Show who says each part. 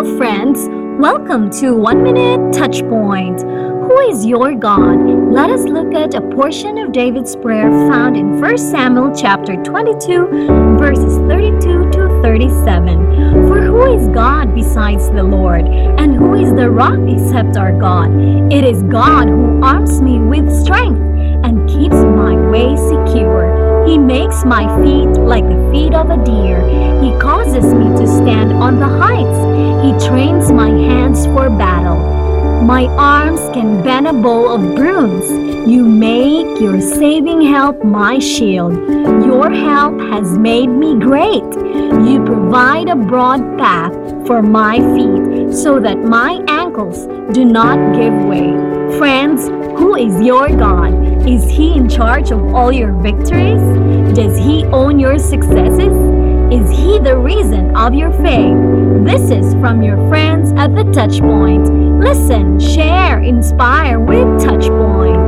Speaker 1: Friends. Welcome to One Minute Touch Point. Who is your God? Let us look at a portion of David's prayer found in 1 Samuel chapter 22, verses 32 to 37. For who is God besides the Lord? And who is the rock except our God? It is God who arms me with strength and keeps my way secure. He makes my feet like the feet of a deer. He causes me to stand on the heights. He trains my hands for battle. My arms can bend a bow of bronze. You make your saving help my shield. Your help has made me great. You provide a broad path for my feet so that my ankles do not give way. Friends, who is your God? Is He in charge of all your victories? Does He own your successes? Is He the reason of your faith? This is from your friends at the Touchpoint. Listen, share, inspire with Touchpoint.